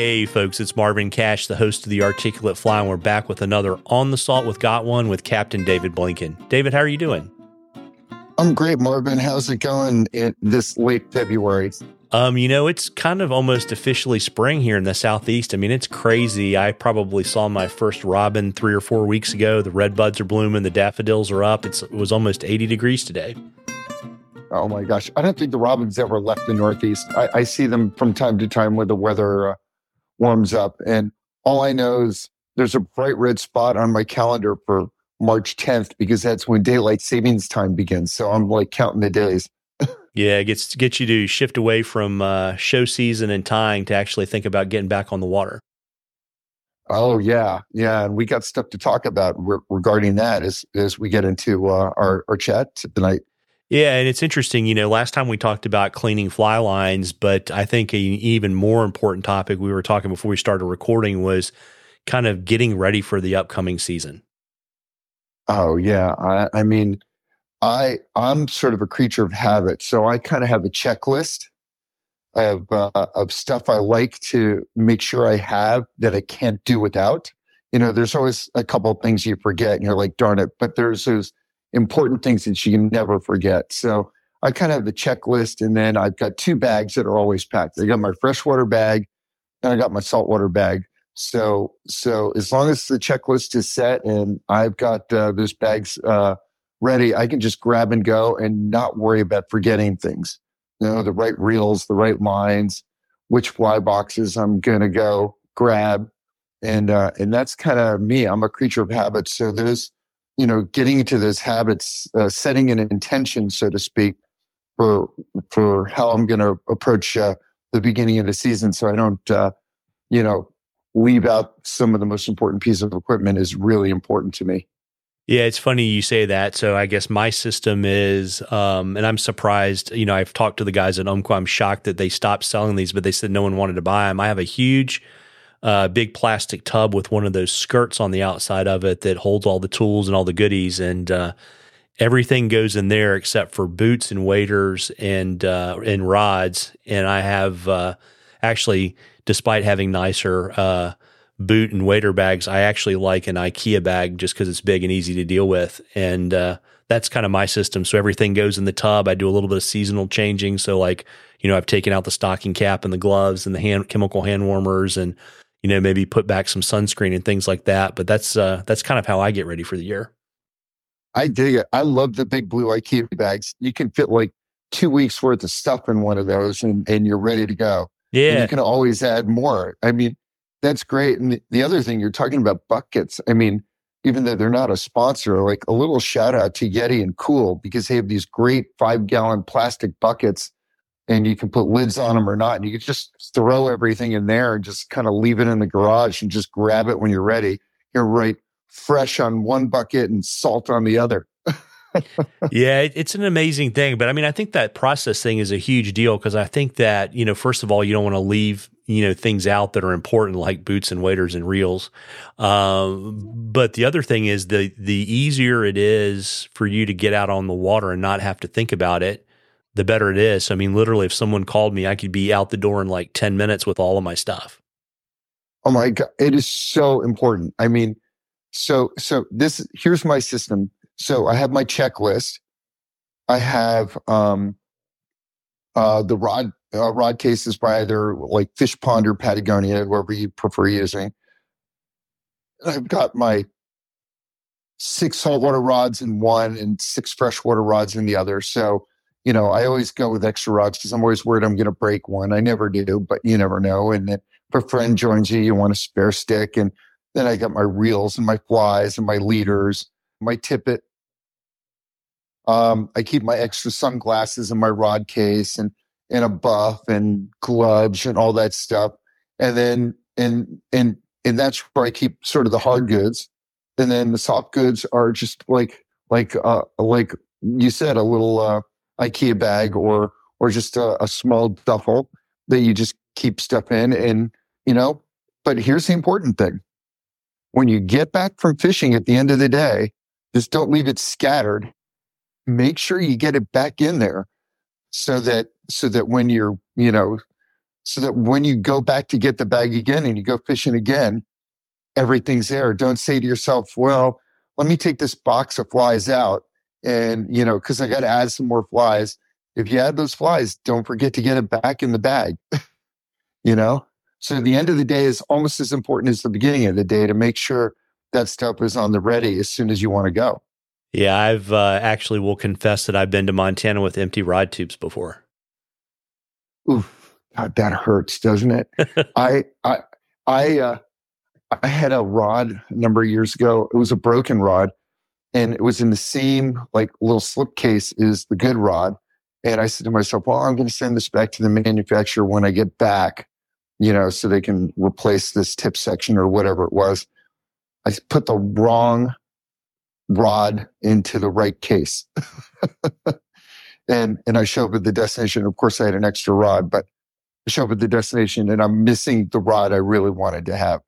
Hey, folks, it's Marvin Cash, the host of the Articulate Fly, and we're back with another On the Salt with Got One with Captain David Blinken. David, how are you doing? I'm great, Marvin. How's it going in this late February? Um, you know, it's kind of almost officially spring here in the southeast. I mean, it's crazy. I probably saw my first robin three or four weeks ago. The red buds are blooming, the daffodils are up. It's, it was almost 80 degrees today. Oh my gosh. I don't think the robins ever left the Northeast. I, I see them from time to time when the weather uh, warms up. And all I know is there's a bright red spot on my calendar for March 10th because that's when daylight savings time begins. So I'm like counting the days. yeah, it gets get you to shift away from uh, show season and tying to actually think about getting back on the water. Oh yeah, yeah, and we got stuff to talk about re- regarding that as as we get into uh, our our chat tonight. Yeah, and it's interesting. You know, last time we talked about cleaning fly lines, but I think an even more important topic we were talking before we started recording was kind of getting ready for the upcoming season. Oh yeah, I, I mean, I I'm sort of a creature of habit, so I kind of have a checklist of uh, of stuff I like to make sure I have that I can't do without. You know, there's always a couple of things you forget, and you're like, darn it. But there's those important things that you can never forget. So I kind of have the checklist, and then I've got two bags that are always packed. I got my freshwater bag, and I got my saltwater bag. So, so as long as the checklist is set and I've got uh, those bags uh, ready, I can just grab and go and not worry about forgetting things. You know, the right reels, the right lines, which fly boxes I'm going to go grab, and uh, and that's kind of me. I'm a creature of habits. So there's you know, getting into those habits, uh, setting an intention, so to speak, for for how I'm going to approach uh, the beginning of the season, so I don't, uh, you know, leave out some of the most important piece of equipment is really important to me. Yeah, it's funny you say that. So I guess my system is, um, and I'm surprised. You know, I've talked to the guys at Umpqua. I'm shocked that they stopped selling these, but they said no one wanted to buy them. I have a huge uh, big plastic tub with one of those skirts on the outside of it that holds all the tools and all the goodies, and uh, everything goes in there except for boots and waders and uh, and rods. And I have uh, actually, despite having nicer uh, boot and wader bags, I actually like an IKEA bag just because it's big and easy to deal with, and uh, that's kind of my system. So everything goes in the tub. I do a little bit of seasonal changing. So like, you know, I've taken out the stocking cap and the gloves and the hand chemical hand warmers and you know, maybe put back some sunscreen and things like that. But that's uh, that's kind of how I get ready for the year. I dig it. I love the big blue IKEA bags. You can fit like two weeks worth of stuff in one of those, and and you're ready to go. Yeah, and you can always add more. I mean, that's great. And the, the other thing you're talking about buckets. I mean, even though they're not a sponsor, like a little shout out to Yeti and Cool because they have these great five gallon plastic buckets and you can put lids on them or not. And you can just throw everything in there and just kind of leave it in the garage and just grab it when you're ready. You're right fresh on one bucket and salt on the other. yeah, it's an amazing thing. But I mean, I think that process thing is a huge deal because I think that, you know, first of all, you don't want to leave, you know, things out that are important like boots and waders and reels. Um, but the other thing is the the easier it is for you to get out on the water and not have to think about it, the better it is. I mean, literally, if someone called me, I could be out the door in like 10 minutes with all of my stuff. Oh my God. It is so important. I mean, so, so this, here's my system. So I have my checklist. I have, um, uh, the rod, uh, rod cases by either like Fishpond or Patagonia, wherever you prefer using. I've got my six saltwater rods in one and six freshwater rods in the other. So you know, I always go with extra rods because I'm always worried I'm going to break one. I never do, but you never know. And if a friend joins you, you want a spare stick. And then I got my reels and my flies and my leaders, my tippet. Um, I keep my extra sunglasses in my rod case and, and a buff and gloves and all that stuff. And then, and, and, and that's where I keep sort of the hard goods. And then the soft goods are just like, like, uh, like you said, a little, uh, IKEA bag or or just a, a small duffel that you just keep stuff in. And you know, but here's the important thing: when you get back from fishing at the end of the day, just don't leave it scattered. Make sure you get it back in there so that so that when you're you know so that when you go back to get the bag again and you go fishing again, everything's there. Don't say to yourself, well, let me take this box of flies out and, you know, because I got to add some more flies. If you add those flies, don't forget to get it back in the bag, you know? So the end of the day is almost as important as the beginning of the day to make sure that stuff is on the ready as soon as you want to go. Yeah, I've uh, actually will confess that I've been to Montana with empty rod tubes before. Oof, God, that hurts, doesn't it? I, I, I, uh, I had a rod a number of years ago. It was a broken rod, and it was in the same like little slip case as the good rod. And I said to myself, "Well, I'm going to send this back to the manufacturer when I get back, you know, so they can replace this tip section or whatever it was." I put the wrong rod into the right case. and and I show up at the destination. Of course, I had an extra rod, but I show up at the destination and I'm missing the rod I really wanted to have.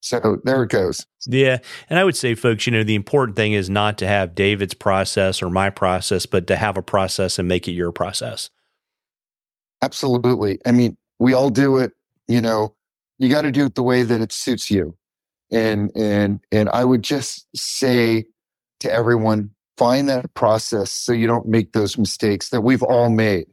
So there it goes. Yeah. And I would say, folks, you know, the important thing is not to have David's process or my process, but to have a process and make it your process. Absolutely. I mean, we all do it, you know, you got to do it the way that it suits you. And and and I would just say to everyone, find that process so you don't make those mistakes that we've all made.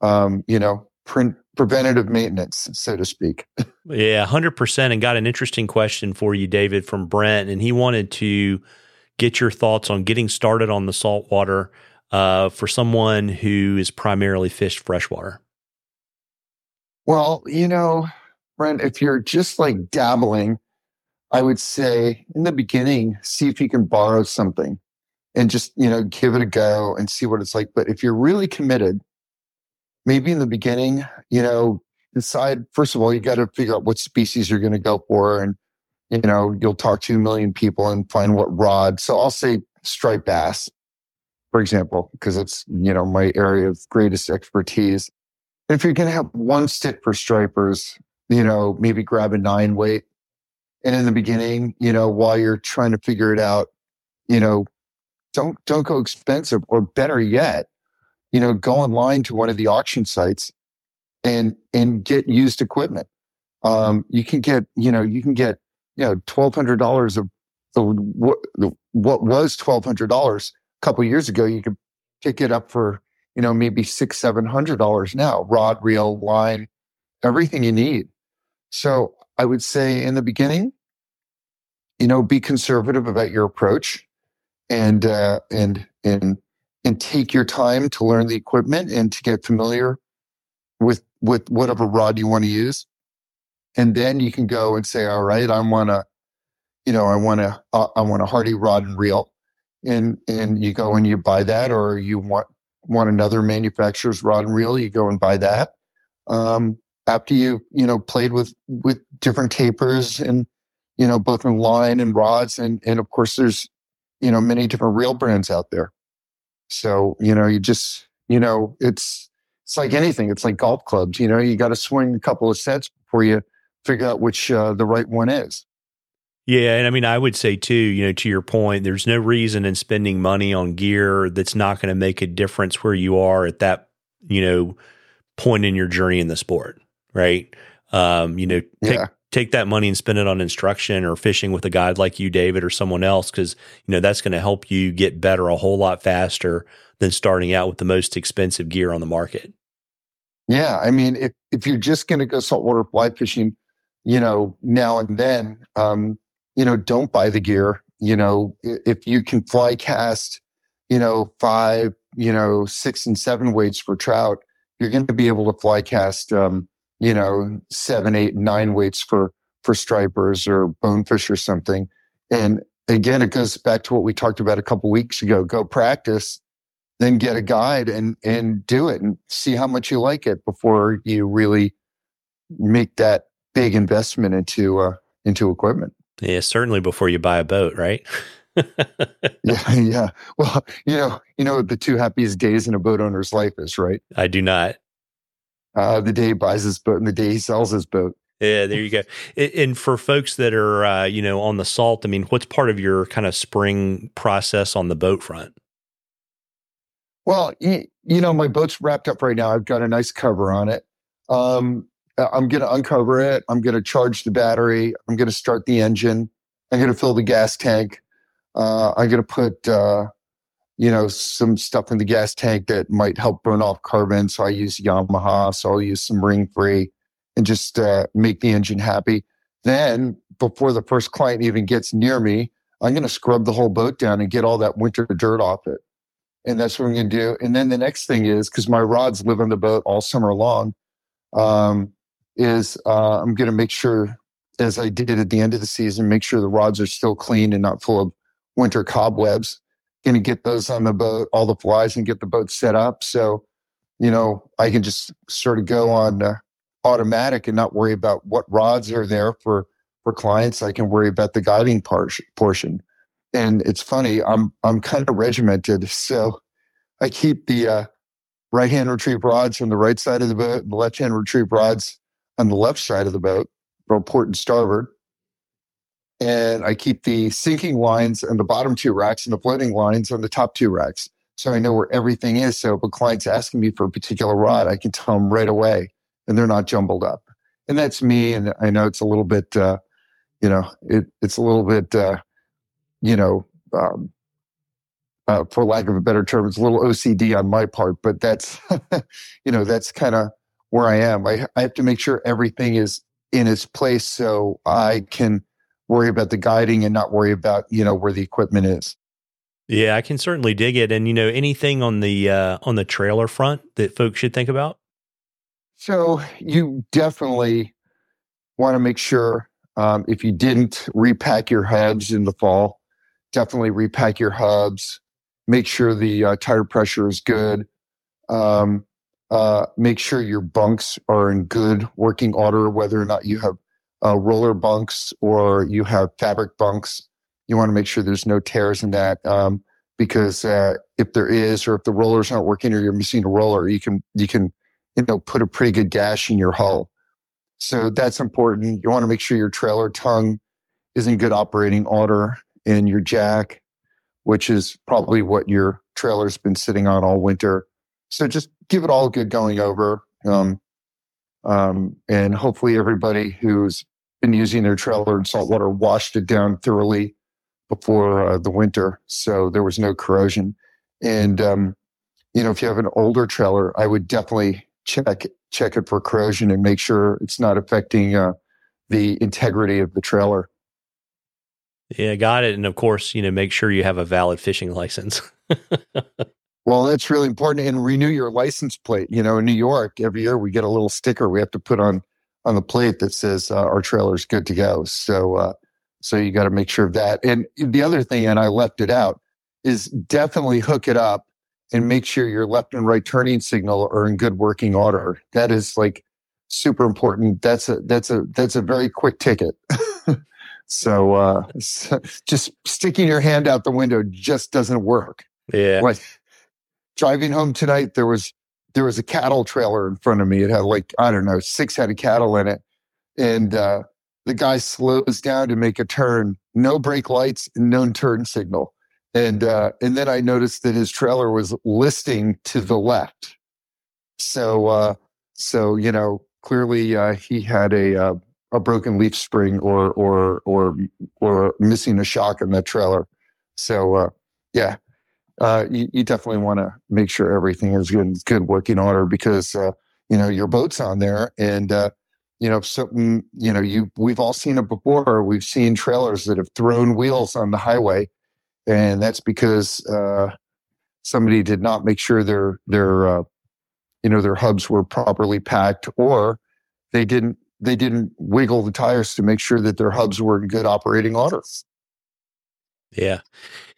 Um, you know, pre- preventative maintenance, so to speak. yeah, 100%. And got an interesting question for you, David, from Brent. And he wanted to get your thoughts on getting started on the saltwater uh, for someone who is primarily fished freshwater. Well, you know, Brent, if you're just like dabbling, I would say in the beginning, see if you can borrow something and just, you know, give it a go and see what it's like. But if you're really committed, maybe in the beginning, you know, decide, first of all, you got to figure out what species you're going to go for. And, you know, you'll talk to a million people and find what rod. So I'll say striped bass, for example, because it's, you know, my area of greatest expertise. if you're going to have one stick for stripers, you know, maybe grab a nine weight and in the beginning, you know, while you're trying to figure it out, you know, don't don't go expensive or better yet, you know, go online to one of the auction sites and and get used equipment. Um, you can get, you know, you can get, you know, twelve hundred dollars of what was twelve hundred dollars a couple years ago. You could pick it up for, you know, maybe six, seven hundred dollars now. Rod, reel, line, everything you need. So I would say in the beginning, you know, be conservative about your approach and, uh, and, and, and take your time to learn the equipment and to get familiar with, with whatever rod you want to use. And then you can go and say, all right, I want to, you know, I want to, uh, I want a Hardy rod and reel. And, and you go and you buy that or you want, want another manufacturer's rod and reel, you go and buy that. Um, after you you know played with with different tapers and you know both in line and rods and and of course there's you know many different reel brands out there so you know you just you know it's it's like anything it's like golf clubs you know you got to swing a couple of sets before you figure out which uh, the right one is yeah, and I mean, I would say too, you know, to your point, there's no reason in spending money on gear that's not going to make a difference where you are at that, you know, point in your journey in the sport right? Um, you know, take, yeah. take that money and spend it on instruction or fishing with a guide like you, David, or someone else, because you know that's going to help you get better a whole lot faster than starting out with the most expensive gear on the market. Yeah, I mean, if if you're just going to go saltwater fly fishing, you know, now and then, um, you know, don't buy the gear. You know, if you can fly cast, you know, five, you know, six and seven weights for trout, you're going to be able to fly cast, um, you know, seven, eight, nine weights for, for stripers or bonefish or something. And again, it goes back to what we talked about a couple weeks ago. Go practice, then get a guide and, and do it and see how much you like it before you really make that big investment into, uh, into equipment. Yeah, certainly before you buy a boat, right? yeah, yeah. Well, you know, you know the two happiest days in a boat owner's life is, right? I do not uh, the day he buys his boat and the day he sells his boat. Yeah, there you go. And for folks that are, uh, you know, on the salt, I mean, what's part of your kind of spring process on the boat front? Well, you, know, my boat's wrapped up right now. I've got a nice cover on it. Um, I'm going to uncover it. I'm going to charge the battery. I'm going to start the engine. I'm going to fill the gas tank. Uh, I'm going to put, uh, you know, some stuff in the gas tank that might help burn off carbon. So I use Yamaha. So I'll use some ring free and just uh, make the engine happy. Then, before the first client even gets near me, I'm going to scrub the whole boat down and get all that winter dirt off it. And that's what I'm going to do. And then the next thing is because my rods live on the boat all summer long, um, is uh, I'm going to make sure, as I did at the end of the season, make sure the rods are still clean and not full of winter cobwebs. Going to get those on the boat, all the flies, and get the boat set up. So, you know, I can just sort of go on uh, automatic and not worry about what rods are there for for clients. I can worry about the guiding par- portion. And it's funny, I'm I'm kind of regimented, so I keep the uh, right hand retrieve rods on the right side of the boat, and the left hand retrieve rods on the left side of the boat, from port and starboard. And I keep the sinking lines on the bottom two racks and the floating lines on the top two racks. So I know where everything is. So if a client's asking me for a particular rod, I can tell them right away and they're not jumbled up. And that's me. And I know it's a little bit, uh, you know, it, it's a little bit, uh, you know, um, uh, for lack of a better term, it's a little OCD on my part, but that's, you know, that's kind of where I am. I, I have to make sure everything is in its place so I can worry about the guiding and not worry about, you know, where the equipment is. Yeah, I can certainly dig it. And you know, anything on the uh, on the trailer front that folks should think about? So you definitely want to make sure um, if you didn't repack your hubs in the fall, definitely repack your hubs. Make sure the uh, tire pressure is good. Um, uh, make sure your bunks are in good working order, whether or not you have uh, roller bunks or you have fabric bunks. You want to make sure there's no tears in that um, because uh, if there is, or if the rollers aren't working, or you're missing a roller, you can you can you know put a pretty good gash in your hull. So that's important. You want to make sure your trailer tongue is in good operating order and your jack, which is probably what your trailer's been sitting on all winter. So just give it all a good going over. Um, um, and hopefully everybody who's been using their trailer in saltwater washed it down thoroughly before uh, the winter. So there was no corrosion. And, um, you know, if you have an older trailer, I would definitely check check it for corrosion and make sure it's not affecting uh, the integrity of the trailer. Yeah, got it. And of course, you know, make sure you have a valid fishing license. Well, that's really important. And renew your license plate. You know, in New York, every year we get a little sticker we have to put on on the plate that says uh, our trailer is good to go. So, uh, so you got to make sure of that. And the other thing, and I left it out, is definitely hook it up and make sure your left and right turning signal are in good working order. That is like super important. That's a that's a that's a very quick ticket. so, uh, so just sticking your hand out the window just doesn't work. Yeah. Like driving home tonight, there was there was a cattle trailer in front of me. It had like I don't know six head of cattle in it, and uh, the guy slows down to make a turn. No brake lights, no turn signal, and uh, and then I noticed that his trailer was listing to the left. So uh, so you know clearly uh, he had a uh, a broken leaf spring or or or or missing a shock in the trailer. So uh, yeah, uh, you, you, definitely want to make sure everything is in good working order because uh, you know your boat's on there, and uh, you know something. You know, you we've all seen it before. We've seen trailers that have thrown wheels on the highway, and that's because uh, somebody did not make sure their their uh, you know their hubs were properly packed, or they didn't they didn't wiggle the tires to make sure that their hubs were in good operating order. Yeah.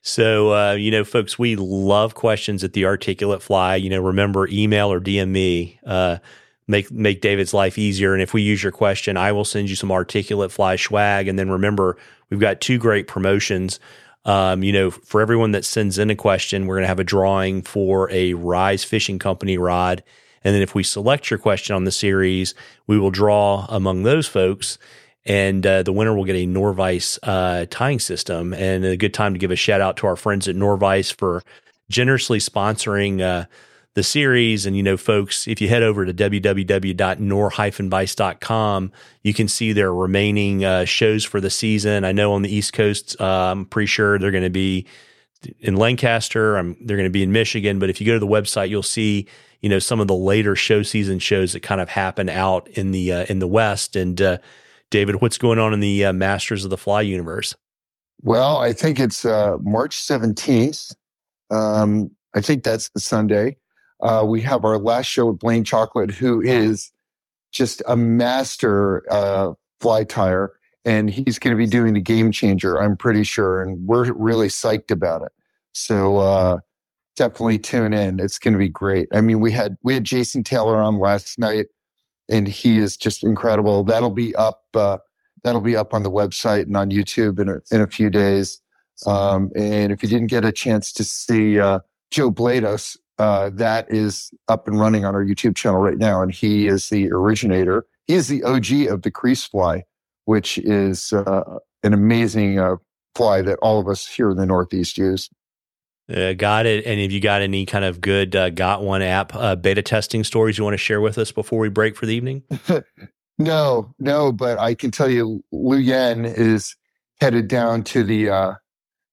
So, uh, you know, folks, we love questions at the Articulate Fly. You know, remember email or DM me. Uh, make make David's life easier. And if we use your question, I will send you some Articulate Fly swag. And then remember, we've got two great promotions. Um, you know, for everyone that sends in a question, we're going to have a drawing for a Rise Fishing Company rod. And then if we select your question on the series, we will draw among those folks and uh, the winner will get a Norvise uh, tying system. And a good time to give a shout out to our friends at Norvise for generously sponsoring uh, the series. And, you know, folks, if you head over to www.norvise.com, you can see their remaining uh, shows for the season. I know on the East Coast, uh, I'm pretty sure they're going to be in Lancaster. I'm, they're going to be in Michigan. But if you go to the website, you'll see, you know, some of the later show season shows that kind of happen out in the uh, in the West. And uh, David, what's going on in the uh, Masters of the Fly universe? Well, I think it's uh, March 17th. Um, I think that's the Sunday. Uh, we have our last show with Blane Chocklett, who is just a master uh, fly tyer, and he's going to be doing the game changer. I'm pretty sure, and we're really psyched about it. So uh, definitely tune in. It's going to be great. I mean, we had we had Jason Taylor on last night, and he is just incredible. That'll be up. Uh, that'll be up on the website and on YouTube in a, in a few days. Um, and if you didn't get a chance to see uh, Joe Blados, uh, that is up and running on our YouTube channel right now. And he is the originator. He is the OG of the crease fly, which is uh, an amazing uh, fly that all of us here in the Northeast use. Uh, got it. And have you got any kind of good uh, Got One app uh, beta testing stories you want to share with us before we break for the evening? no, no, but I can tell you, Lu Yan is headed down to the uh,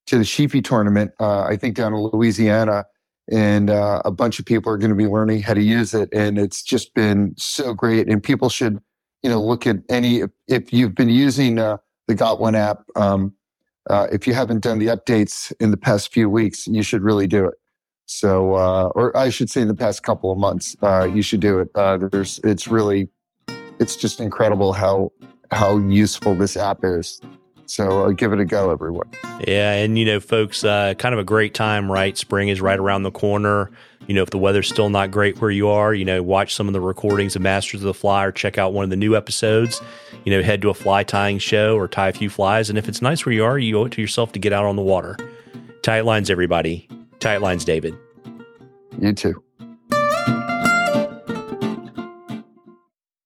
to the Sheepy tournament. Uh, I think down in Louisiana, and uh, a bunch of people are going to be learning how to use it, and it's just been so great. And people should, you know, look at any if, if you've been using the Got One app. Um, uh, if you haven't done the updates in the past few weeks, you should really do it. So, uh, or I should say, in the past couple of months, uh, you should do it. Uh, there's, it's really, it's just incredible how how useful this app is. So uh, give it a go, everyone. Yeah, and you know, folks, uh, kind of a great time, right? Spring is right around the corner. You know, if the weather's still not great where you are, you know, watch some of the recordings of Masters of the Fly or check out one of the new episodes. You know, head to a fly tying show or tie a few flies. And if it's nice where you are, you owe it to yourself to get out on the water. Tight lines, everybody. Tight lines, David. You too.